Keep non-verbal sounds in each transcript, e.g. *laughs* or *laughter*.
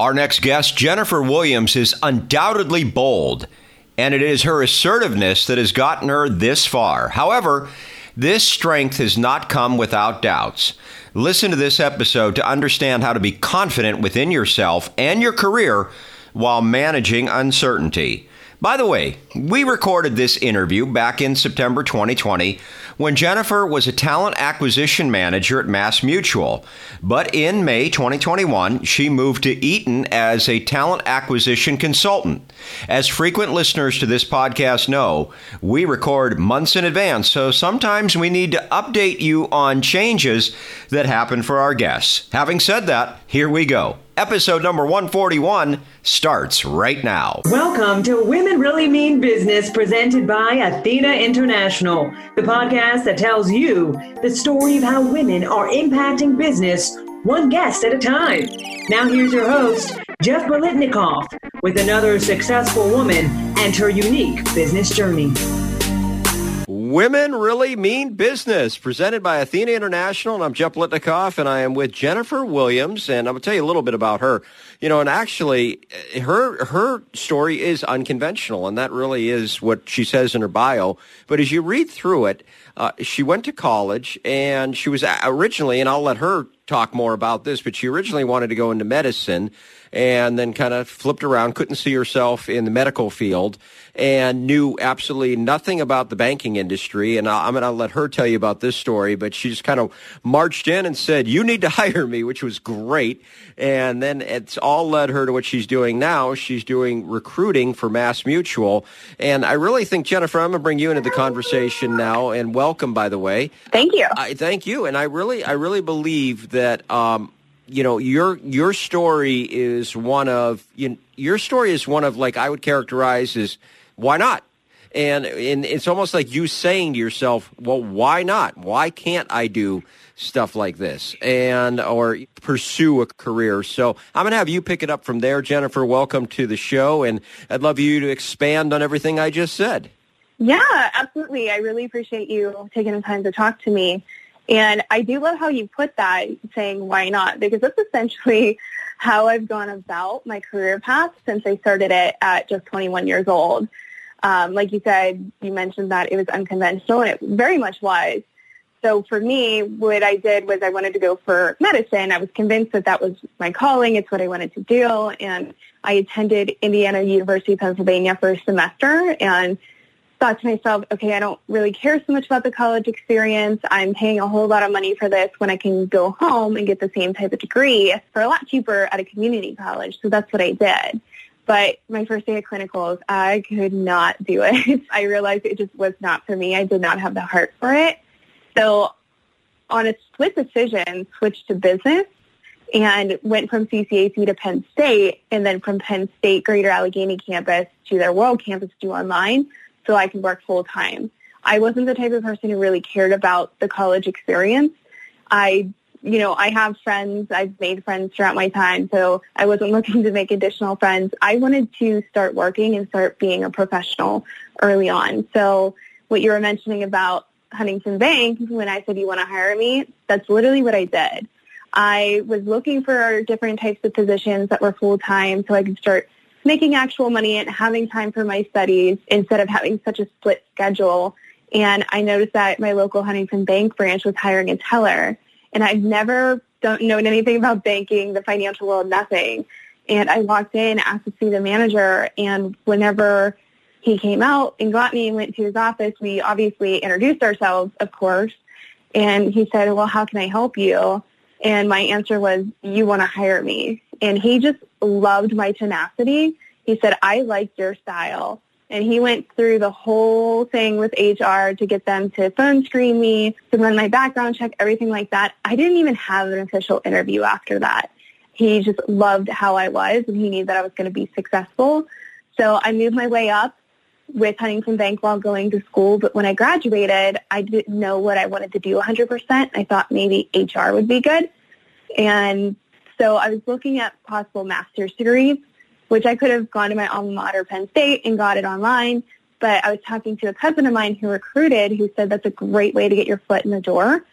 Our next guest, Jennifer Williams, is undoubtedly bold, and it is her assertiveness that has gotten her this far. However, this strength has not come without doubts. Listen to this episode to understand how to be confident within yourself and your career while managing uncertainty. By the way, we recorded this interview back in September 2020 when Jennifer was a talent acquisition manager at Mass Mutual. But in May 2021, she moved to Eaton as a talent acquisition consultant. As frequent listeners to this podcast know, we record months in advance, so sometimes we need to update you on changes that happen for our guests. Having said that, here we go. Episode number 141 starts right now. Welcome to Women Really Mean Business, presented by Athena International, the podcast that tells you the story of how women are impacting business one guest at a time. Now, here's your host, Jeff Bolotnikoff, with another successful woman and her unique business journey. Women Really Mean Business, presented by Athena International. And I'm Jeff Bolotnikoff, and I am with Jennifer Williams. And I'm going to tell you a little bit about her. You know, and actually, her her story is unconventional, and that really is what she says in her bio. But as you read through it, uh, she went to college, and she was originally, and I'll let her talk more about this, but she originally wanted to go into medicine and then kind of flipped around, couldn't see herself in the medical field, and knew absolutely nothing about the banking industry. And I'm going to let her tell you about this story, but she just kind of marched in and said, You need to *laughs* hire me, which was great. And then it's all led her to what she's doing now. She's doing recruiting for Mass Mutual. And I really think, Jennifer, I'm going to bring you into the conversation now. And welcome, by the way. Thank you. I thank you. And I really, I really believe that um, you know your your story is one of you your story is one of like I would characterize as why not? And and it's almost like you saying to yourself well why not? Why can't I do stuff like this? And or pursue a career? So I'm going to have you pick it up from there. Jennifer welcome to the show. And I'd love you to expand on everything I just said. Yeah absolutely. I really appreciate you taking the time to talk to me. And I do love how you put that, saying why not, because that's essentially *laughs* how I've gone about my career path since I started it at just 21 years old. Um, like you said, you mentioned that it was unconventional, and it very much was. So for me, what I did was I wanted to go for medicine. I was convinced that that was my calling. It's what I wanted to do. And I attended Indiana University, Pennsylvania for a semester and thought to myself, okay, I don't really care so much about the college experience. I'm paying a whole lot of money for this when I can go home and get the same type of degree for a lot cheaper at a community college. So that's what I did. But my first day at clinicals, I could not do it. *laughs* I realized it just was not for me. I did not have the heart for it. So on a split decision, switched to business and went from CCAC to Penn State and then from Penn State Greater Allegheny campus to their world campus to online so I could work full time. I wasn't the type of person who really cared about the college experience. I, you know, I have friends. I've made friends throughout my time, so I wasn't *laughs* looking to make additional friends. I wanted to start working and start being a professional early on. So what you were mentioning about Huntington Bank, when I said you want to hire me, that's literally what I did. I was looking for different types of positions that were full time so I could start making actual money and having time for my studies instead of having such a split schedule. And I noticed that my local Huntington Bank branch was hiring a teller. And I've never don't known anything about banking, the financial world, nothing. And I walked in, asked to see the manager, and whenever he came out and got me and went to his office, we obviously introduced ourselves, of course. And he said, well, how can I help you? And my answer was, you want to hire me. And he just loved my tenacity. He said, I like your style. And he went through the whole thing with HR to get them to phone screen me, to run my background check, everything like that. I didn't even have an official interview after that. He just loved how I was and he knew that I was going to be successful. So I moved my way up with Huntington Bank while going to school. But when I graduated, I didn't know what I wanted to do 100%. I thought maybe HR would be good. And so I was looking at possible master's degrees, which I could have gone to my alma mater, Penn State, and got it online. But I was talking to a cousin of mine who recruited who said that's a great way to get your foot in the door.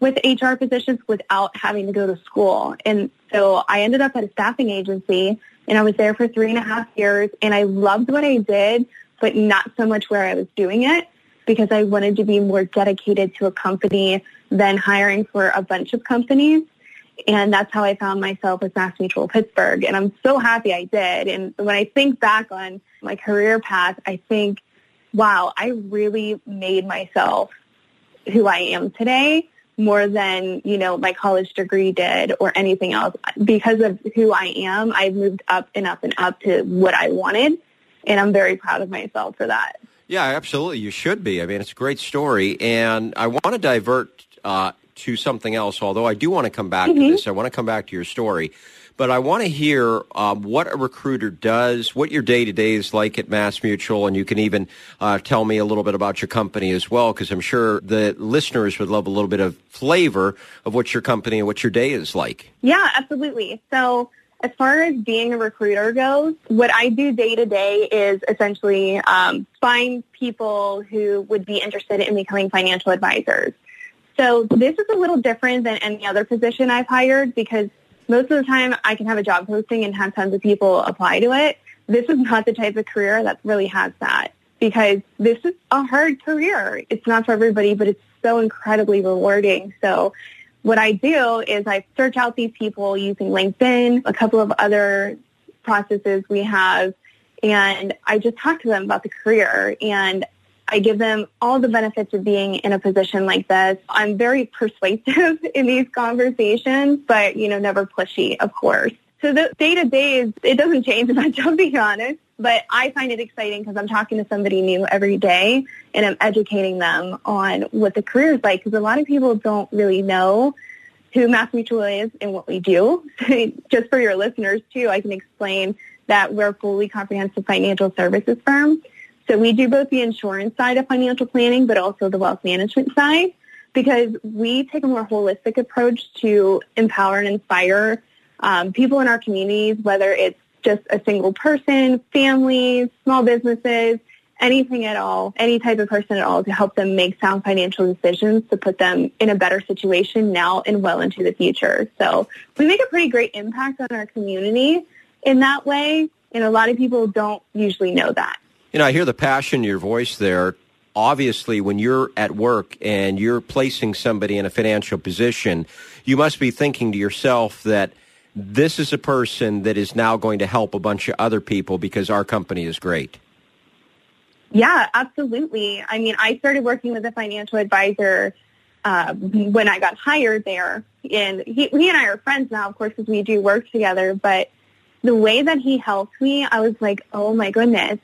with HR positions without having to go to school. And so I ended up at a staffing agency and I was there for three and a half years and I loved what I did, but not so much where I was doing it because I wanted to be more dedicated to a company than hiring for a bunch of companies. And that's how I found myself with Mass Mutual Pittsburgh. And I'm so happy I did. And when I think back on my career path, I think, wow, I really made myself who I am today more than, you know, my college degree did or anything else. Because of who I am, I've moved up and up and up to what I wanted. And I'm very proud of myself for that. Yeah, absolutely. You should be. I mean, it's a great story. And I want to divert uh, to something else, although I do want to come back mm-hmm. to this. I want to come back to your story. But I want to hear um, what a recruiter does, what your day to day is like at Mass Mutual, and you can even uh, tell me a little bit about your company as well, because I'm sure the listeners would love a little bit of flavor of what your company and what your day is like. Yeah, absolutely. So as far as being a recruiter goes, what I do day to day is essentially um, find people who would be interested in becoming financial advisors. So this is a little different than any other position I've hired because most of the time I can have a job posting and have tons of people apply to it. This is not the type of career that really has that because this is a hard career. It's not for everybody, but it's so incredibly rewarding. So what I do is I search out these people using LinkedIn, a couple of other processes we have, and I just talk to them about the career and I give them all the benefits of being in a position like this. I'm very persuasive *laughs* in these conversations, but, you know, never pushy, of course. So the day to day it doesn't change much, *laughs* I'll be honest. But I find it exciting because I'm talking to somebody new every day and I'm educating them on what the career is like because a lot of people don't really know who Mass Mutual is and what we do. *laughs* Just for your listeners too, I can explain that we're a fully comprehensive financial services firm. So we do both the insurance side of financial planning, but also the wealth management side because we take a more holistic approach to empower and inspire um, people in our communities, whether it's just a single person, families, small businesses, anything at all, any type of person at all to help them make sound financial decisions to put them in a better situation now and well into the future. So we make a pretty great impact on our community in that way. And a lot of people don't usually know that. You know, I hear the passion in your voice there. Obviously, when you're at work and you're placing somebody in a financial position, you must be thinking to yourself that this is a person that is now going to help a bunch of other people because our company is great. Yeah, absolutely. I mean, I started working with a financial advisor uh, when I got hired there, and he, he and I are friends now, of course, because we do work together. But the way that he helped me, I was like, oh my goodness,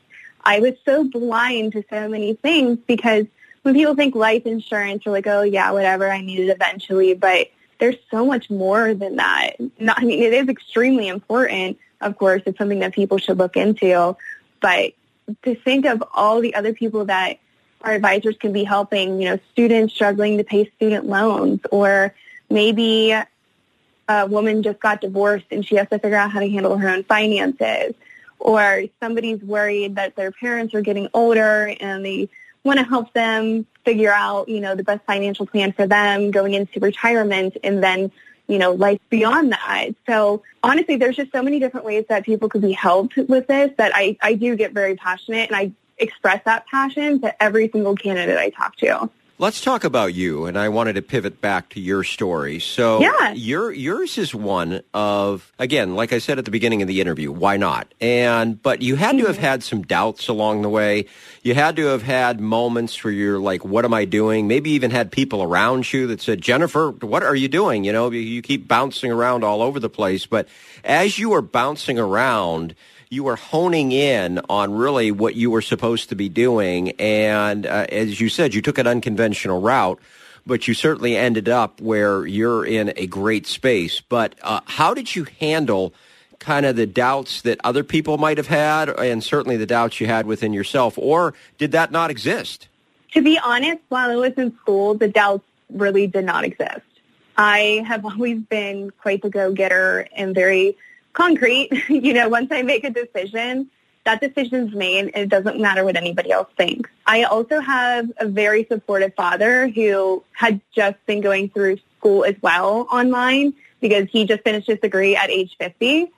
I was so blind to so many things because when people think life insurance, you're like, oh yeah, whatever, I need it eventually. But there's so much more than that. Not, I mean, it is extremely important. Of course, it's something that people should look into. But to think of all the other people that our advisors can be helping, you know, students struggling to pay student loans or maybe a woman just got divorced and she has to figure out how to handle her own finances or somebody's worried that their parents are getting older and they want to help them figure out, you know, the best financial plan for them going into retirement and then, you know, life beyond that. So honestly, there's just so many different ways that people could be helped with this that I, I do get very passionate and I express that passion to every single candidate I talk to. Let's talk about you, and I wanted to pivot back to your story. So, yeah. your yours is one of again, like I said at the beginning of the interview, why not? And but you had to have mm-hmm. had some doubts along the way. You had to have had moments where you're like, "What am I doing?" Maybe even had people around you that said, "Jennifer, what are you doing?" You know, you keep bouncing around all over the place. But as you are bouncing around you were honing in on really what you were supposed to be doing. And uh, as you said, you took an unconventional route, but you certainly ended up where you're in a great space. But uh, how did you handle kind of the doubts that other people might have had, and certainly the doubts you had within yourself, or did that not exist? To be honest, while I was in school, the doubts really did not exist. I have always been quite the go-getter and very concrete. *laughs* you know, once I make a decision, that decision's made and it doesn't matter what anybody else thinks. I also have a very supportive father who had just been going through school as well online because he just finished his degree at age 50.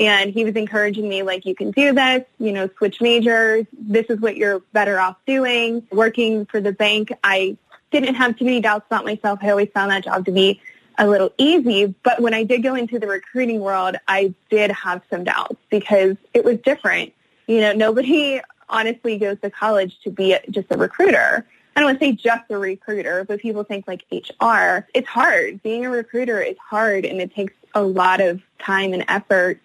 And he was encouraging me, like, you can do this, you know, switch majors. This is what you're better off doing. Working for the bank, I didn't have too many doubts about myself. I always found that job to be a little easy. But when I did go into the recruiting world, I did have some doubts because it was different. You know, nobody honestly goes to college to be just a recruiter. I don't want to say just a recruiter, but people think like HR. It's hard. Being a recruiter is hard and it takes a lot of time and effort.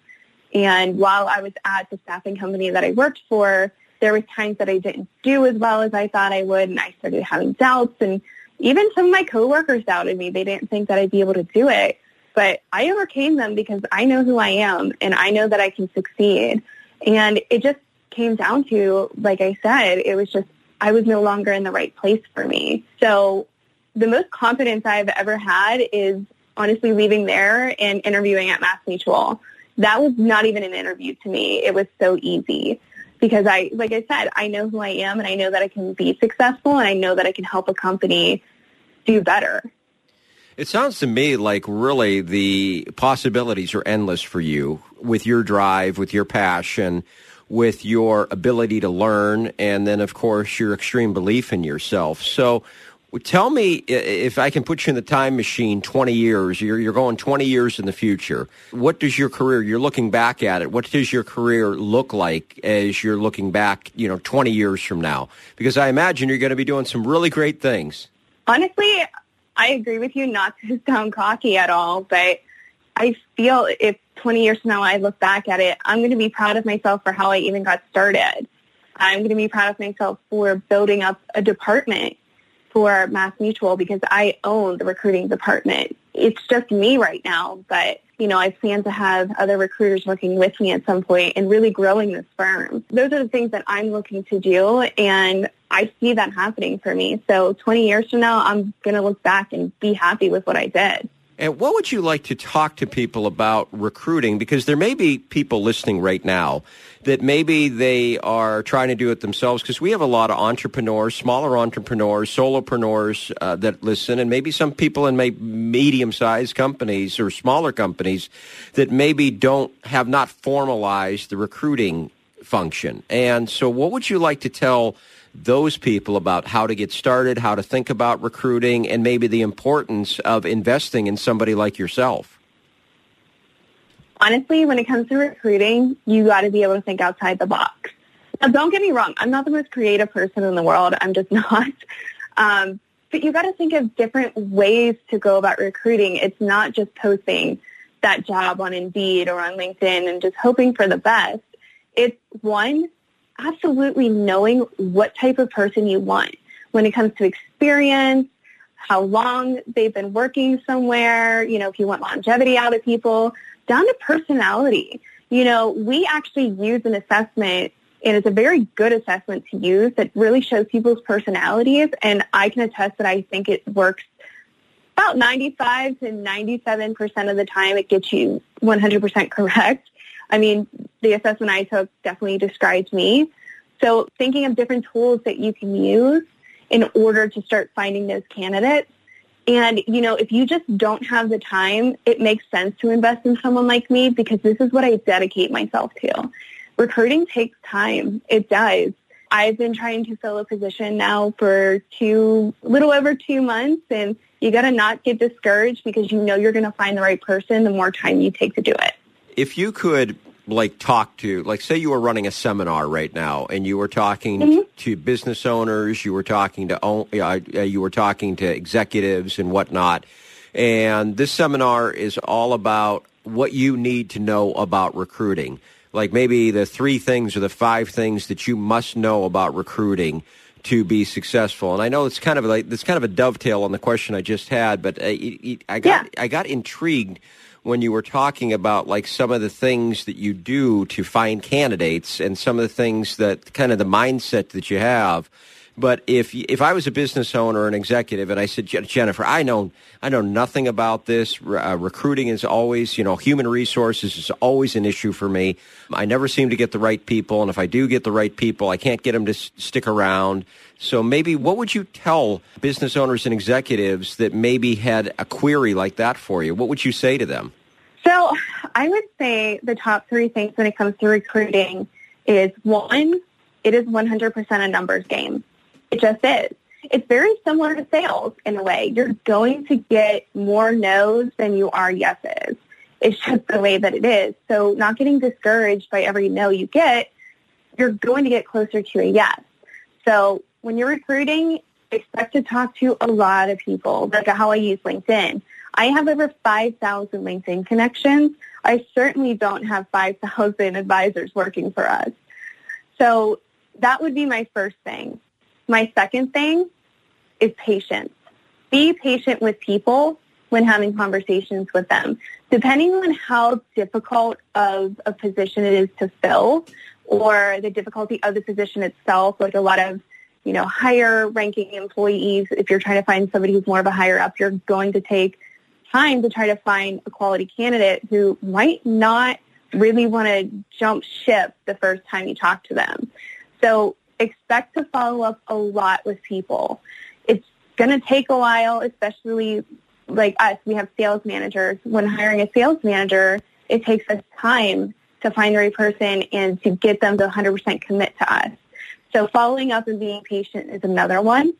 And while I was at the staffing company that I worked for, there was times that I didn't do as well as I thought I would and I started having doubts and even some of my coworkers doubted me. They didn't think that I'd be able to do it. But I overcame them because I know who I am and I know that I can succeed. And it just came down to, like I said, it was just I was no longer in the right place for me. So the most confidence I've ever had is honestly leaving there and interviewing at Mass Mutual. That was not even an interview to me. It was so easy because I, like I said, I know who I am and I know that I can be successful and I know that I can help a company do better. It sounds to me like really the possibilities are endless for you with your drive, with your passion, with your ability to learn, and then, of course, your extreme belief in yourself. So, tell me if I can put you in the time machine 20 years, you're, you're going 20 years in the future. What does your career, you're looking back at it, what does your career look like as you're looking back, you know, 20 years from now? Because I imagine you're going to be doing some really great things. Honestly, I agree with you not to *laughs* sound cocky at all, but I feel if 20 years from now I look back at it, I'm going to be proud of myself for how I even got started. I'm going to be proud of myself for building up a department for Mass Mutual because I own the recruiting department. It's just me right now, but you know, I plan to have other recruiters working with me at some point and really growing this firm. Those are the things that I'm looking to do and I see that happening for me. So 20 years from now, I'm going to look back and be happy with what I did. And what would you like to talk to people about recruiting? Because there may be people listening right now that maybe they are trying to do it themselves because we have a lot of entrepreneurs, smaller entrepreneurs, solopreneurs uh, that listen, and maybe some people in medium-sized companies or smaller companies that maybe don't have not formalized the recruiting function. And so what would you like to tell those people about how to get started, how to think about recruiting, and maybe the importance of investing in somebody like yourself? Honestly, when it comes to recruiting, you got to be able to think outside the box. Now, don't get me wrong. I'm not the most creative person in the world. I'm just *laughs* not. Um, but you got to think of different ways to go about recruiting. It's not just posting that job on Indeed or on LinkedIn and just hoping for the best. It's one, absolutely knowing what type of person you want when it comes to experience, how long they've been working somewhere, you know, if you want longevity out of people, down to personality. You know, we actually use an assessment and it's a very good assessment to use that really shows people's personalities and I can attest that I think it works about 95 to 97% of the time it gets you 100% correct. I mean, the assessment I took definitely describes me. So thinking of different tools that you can use in order to start finding those candidates. And, you know, if you just don't have the time, it makes sense to invest in someone like me because this is what I dedicate myself to. Recruiting takes time. It does. I've been trying to fill a position now for two, little over two months and you got to not get discouraged because you know you're going to find the right person the more time you take to do it if you could like talk to like say you were running a seminar right now and you were talking mm-hmm. to business owners you were talking to uh, you were talking to executives and whatnot and this seminar is all about what you need to know about recruiting like maybe the three things or the five things that you must know about recruiting to be successful and i know it's kind of like it's kind of a dovetail on the question i just had but uh, i got yeah. i got intrigued when you were talking about like some of the things that you do to find candidates and some of the things that kind of the mindset that you have But if if I was a business owner an executive and I said, Jennifer, I know I know nothing about this. Uh, recruiting is always, you know, human resources is always an issue for me. I never seem to get the right people, and if I do get the right people, I can't get them to s- stick around. So maybe what would you tell business owners and executives that maybe had a query like that for you? What would you say to them? So I would say the top three things when it comes to recruiting is one, it is 100% a numbers game. It just is. It's very similar to sales in a way. You're going to get more no's than you are yeses. It's just the way that it is. So not getting discouraged by every no you get, you're going to get closer to a yes. So when you're recruiting, expect to talk to a lot of people, like how I use LinkedIn. I have over 5,000 LinkedIn connections. I certainly don't have 5,000 advisors working for us. So that would be my first thing. My second thing is patience. Be patient with people when having conversations with them. Depending on how difficult of a position it is to fill or the difficulty of the position itself, like a lot of you know, higher ranking employees, if you're trying to find somebody who's more of a higher up, you're going to take time to try to find a quality candidate who might not really want to jump ship the first time you talk to them. So expect to follow up a lot with people. It's going to take a while, especially like us. We have sales managers. When hiring a sales manager, it takes us time to find the right person and to get them to 100% commit to us. So following up and being patient is another one.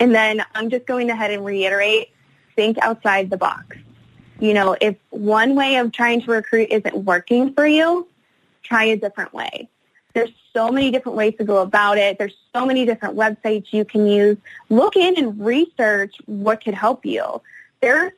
And then I'm just going ahead and reiterate, think outside the box. You know, if one way of trying to recruit isn't working for you, try a different way. There's so many different ways to go about it. There's so many different websites you can use. Look in and research what could help you. There's,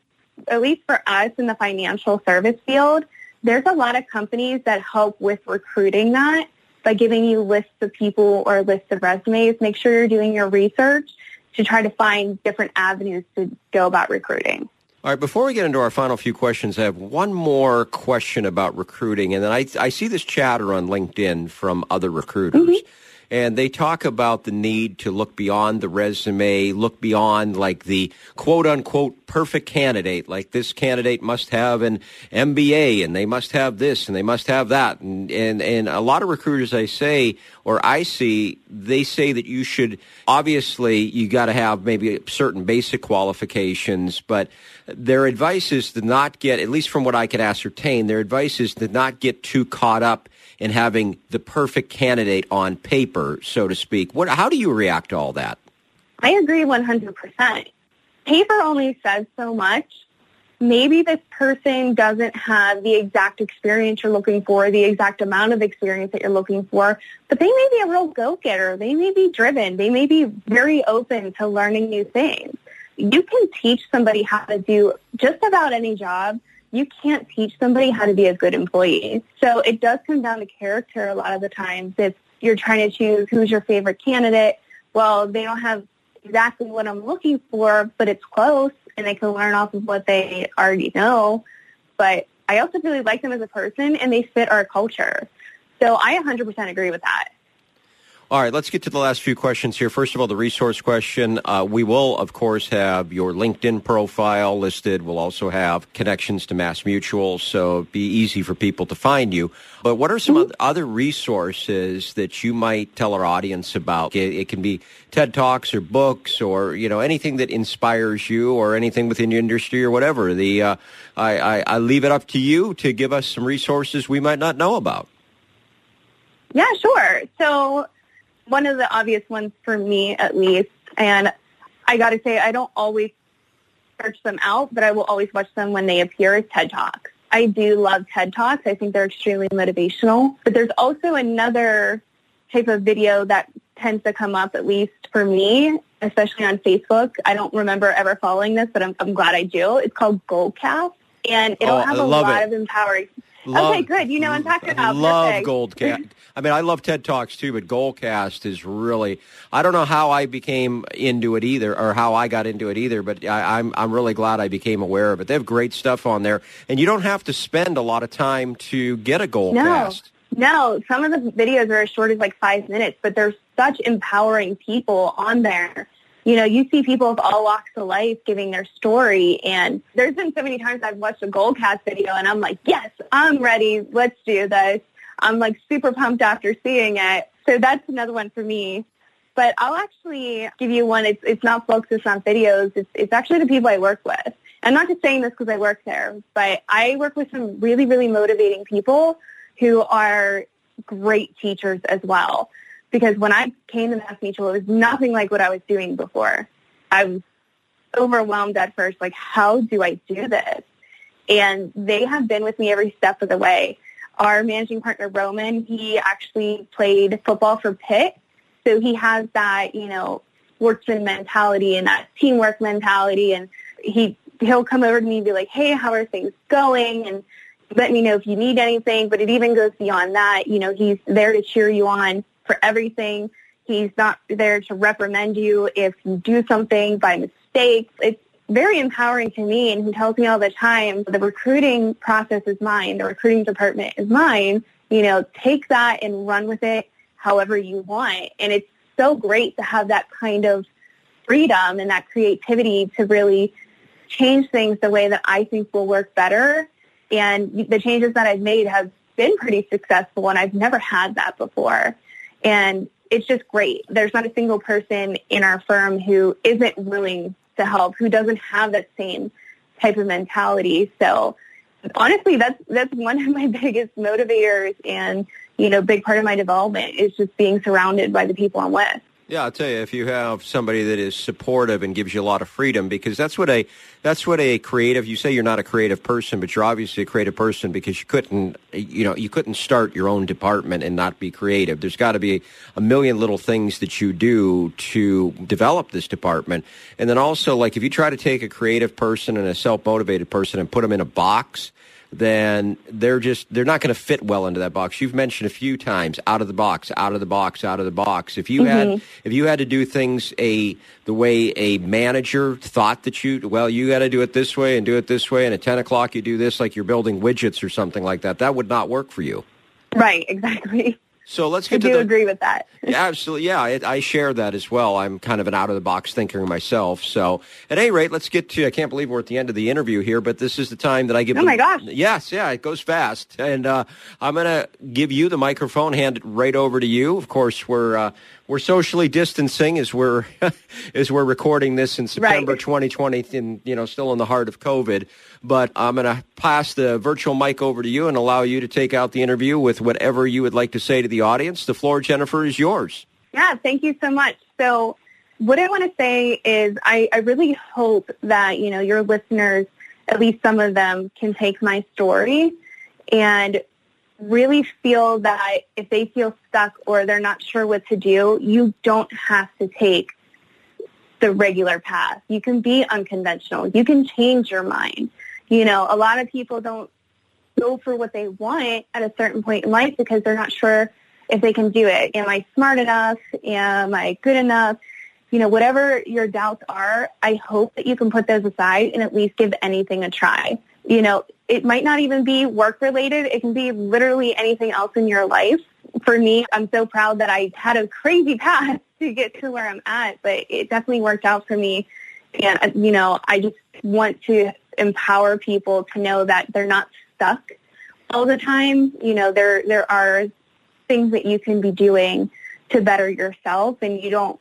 at least for us in the financial service field, there's a lot of companies that help with recruiting that by giving you lists of people or lists of resumes. Make sure you're doing your research to try to find different avenues to go about recruiting. All right, before we get into our final few questions, I have one more question about recruiting. And then I, I see this chatter on LinkedIn from other recruiters. Mm-hmm and they talk about the need to look beyond the resume, look beyond like the quote unquote perfect candidate. Like this candidate must have an MBA and they must have this and they must have that. And, and, and a lot of recruiters I say, or I see, they say that you should, obviously you got to have maybe certain basic qualifications, but their advice is to not get, at least from what I can ascertain, their advice is to not get too caught up in having the perfect candidate on paper, so to speak. What, how do you react to all that? I agree 100%. Paper only says so much. Maybe this person doesn't have the exact experience you're looking for, the exact amount of experience that you're looking for, but they may be a real go-getter. They may be driven. They may be very open to learning new things. You can teach somebody how to do just about any job you can't teach somebody how to be a good employee. So it does come down to character a lot of the times. If you're trying to choose who's your favorite candidate, well, they don't have exactly what I'm looking for, but it's close and they can learn off of what they already know. But I also really like them as a person and they fit our culture. So I 100% agree with that. All right, let's get to the last few questions here. First of all, the resource question. Uh, we will, of course, have your LinkedIn profile listed. We'll also have connections to Mass Mutual, so be easy for people to find you. But what are some mm-hmm. other resources that you might tell our audience about? It, it, can be TED Talks or books or, you know, anything that inspires you or anything within your industry or whatever. The uh, I, I, I leave it up to you to give us some resources we might not know about. Yeah, sure. So one of the obvious ones for me at least. And I got to say, I don't always search them out, but I will always watch them when they appear as TED Talks. I do love TED Talks. I think they're extremely motivational. But there's also another type of video that tends to come up, at least for me, especially on Facebook. I don't remember ever following this, but I'm, I'm glad I do. It's called Goalcast. And it'll oh, have a lot it. of empowering. Love, okay, good. You know I'm talking about. Love Perfect. Goalcast. *laughs* I mean, I love TED Talks too, but Goalcast is really. I don't know how I became into it either, or how I got into it either, but I, am I'm, I'm really glad I became aware of it. They have great stuff on there, and you don't have to spend a lot of time to get a Goalcast. No. No, some of the videos are as short as like five minutes, but there's such empowering people on there. You know, you see people of all walks of life giving their story, and there's been so many times I've watched a Goalcast video, and I'm like, yes, I'm ready. Let's do this. I'm like super pumped after seeing it. So that's another one for me. But I'll actually give you one. It's it's not focused on videos. It's it's actually the people I work with. I'm not just saying this because I work there, but I work with some really really motivating people who are great teachers as well. Because when I came to Mass Mutual, it was nothing like what I was doing before. I was overwhelmed at first, like, how do I do this? And they have been with me every step of the way. Our managing partner, Roman, he actually played football for Pitt. So he has that, you know, sportsman mentality and that teamwork mentality. And he, he'll come over to me and be like, hey, how are things going? And let me know if you need anything. But it even goes beyond that. You know, he's there to cheer you on for everything. He's not there to reprimand you if you do something by mistake. It's very empowering to me and he tells me all the time, the recruiting process is mine, the recruiting department is mine. You know, take that and run with it however you want. And it's so great to have that kind of freedom and that creativity to really change things the way that I think will work better. And the changes that I've made have been pretty successful and I've never had that before. And it's just great. There's not a single person in our firm who isn't willing to help, who doesn't have that same type of mentality. So honestly, that's that's one of my *laughs* biggest motivators and, you know, big part of my development is just being surrounded by the people I'm with. Yeah, I'll tell you, if you have somebody that is supportive and gives you a lot of freedom, because that's what a that's what a creative. You say you're not a creative person, but you're obviously a creative person because you couldn't, you know, you couldn't start your own department and not be creative. There's got to be a million little things that you do to develop this department, and then also like if you try to take a creative person and a self motivated person and put them in a box then they're just they're not going to fit well into that box. You've mentioned a few times out of the box, out of the box, out of the box. If you mm-hmm. had if you had to do things a the way a manager thought that you well you got to do it this way and do it this way, and at ten o'clock you do this like you're building widgets or something like that, that would not work for you. Right, exactly. *laughs* So let's get I to do the, agree with that. *laughs* yeah, absolutely. Yeah, I, I, share that as well. I'm kind of an out of the box thinker myself. So at any rate, let's get to. I can't believe we're at the end of the interview here, but this is the time that I give. Oh the, my gosh! Yes, yeah, it goes fast, and uh, I'm going to give you the microphone, hand it right over to you. Of course, we're uh, we're socially distancing as we're *laughs* as we're recording this in September right. 2020, and you know, still in the heart of COVID. But I'm going to pass the virtual mic over to you and allow you to take out the interview with whatever you would like to say to the audience. The floor, Jennifer, is yours. Yeah, thank you so much. So, what I want to say is, I, I really hope that you know your listeners, at least some of them, can take my story and really feel that if they feel stuck or they're not sure what to do, you don't have to take the regular path. You can be unconventional. You can change your mind. You know, a lot of people don't go for what they want at a certain point in life because they're not sure if they can do it. Am I smart enough? Am I good enough? You know, whatever your doubts are, I hope that you can put those aside and at least give anything a try. You know, it might not even be work related. It can be literally anything else in your life. For me, I'm so proud that I had a crazy *laughs* path to get to where I'm at, but it definitely worked out for me. And, uh, you know, I just want to empower people to know that they're not stuck all the time. You know, there there are things that you can be doing to better yourself, and you don't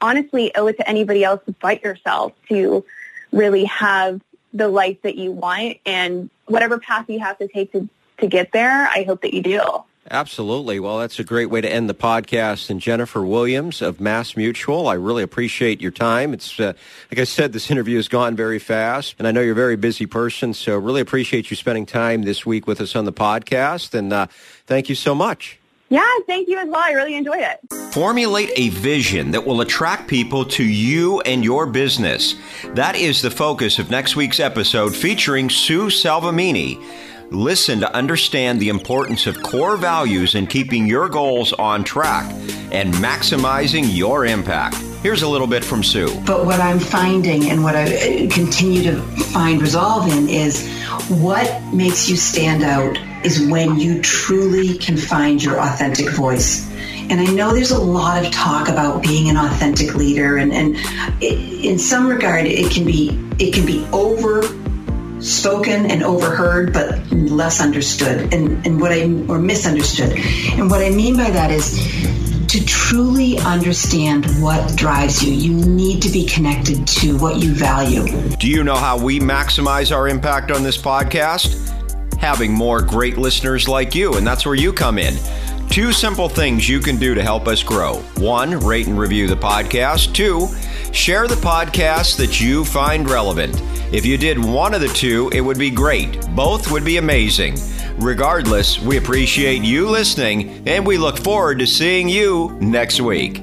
honestly owe it to anybody else but yourself to really have the life that you want and whatever path you have to take to, to get there, I hope that you do. Absolutely. Well, that's a great way to end the podcast. And Jennifer Williams of Mass Mutual, I really appreciate your time. It's uh, like I said, this interview has gone very fast, and I know you're a very busy person, so really appreciate you spending time this week with us on the podcast. And uh, thank you so much. Yeah, thank you as well. I really enjoyed it. Formulate a vision that will attract people to you and your business. That is the focus of next week's episode featuring Sue Salvamini Listen to understand the importance of core values in keeping your goals on track and maximizing your impact. Here's a little bit from Sue. But what I'm finding and what I uh, continue to find resolve in is what makes you stand out is when you truly can find your authentic voice. And I know there's a lot of talk about being an authentic leader, and, and it, in some regard, it can be it can be over spoken and overheard, but less understood, and, and what I or misunderstood. And what I mean by that is to truly understand what drives you, you need to be connected to what you value. Do you know how we maximize our impact on this podcast? Having more great listeners like you, and that's where you come in. Two simple things you can do to help us grow. One, rate and review the podcast. Two, share the podcast that you find relevant. If you did one of the two, it would be great. Both would be amazing. Regardless, we appreciate you listening and we look forward to seeing you next week.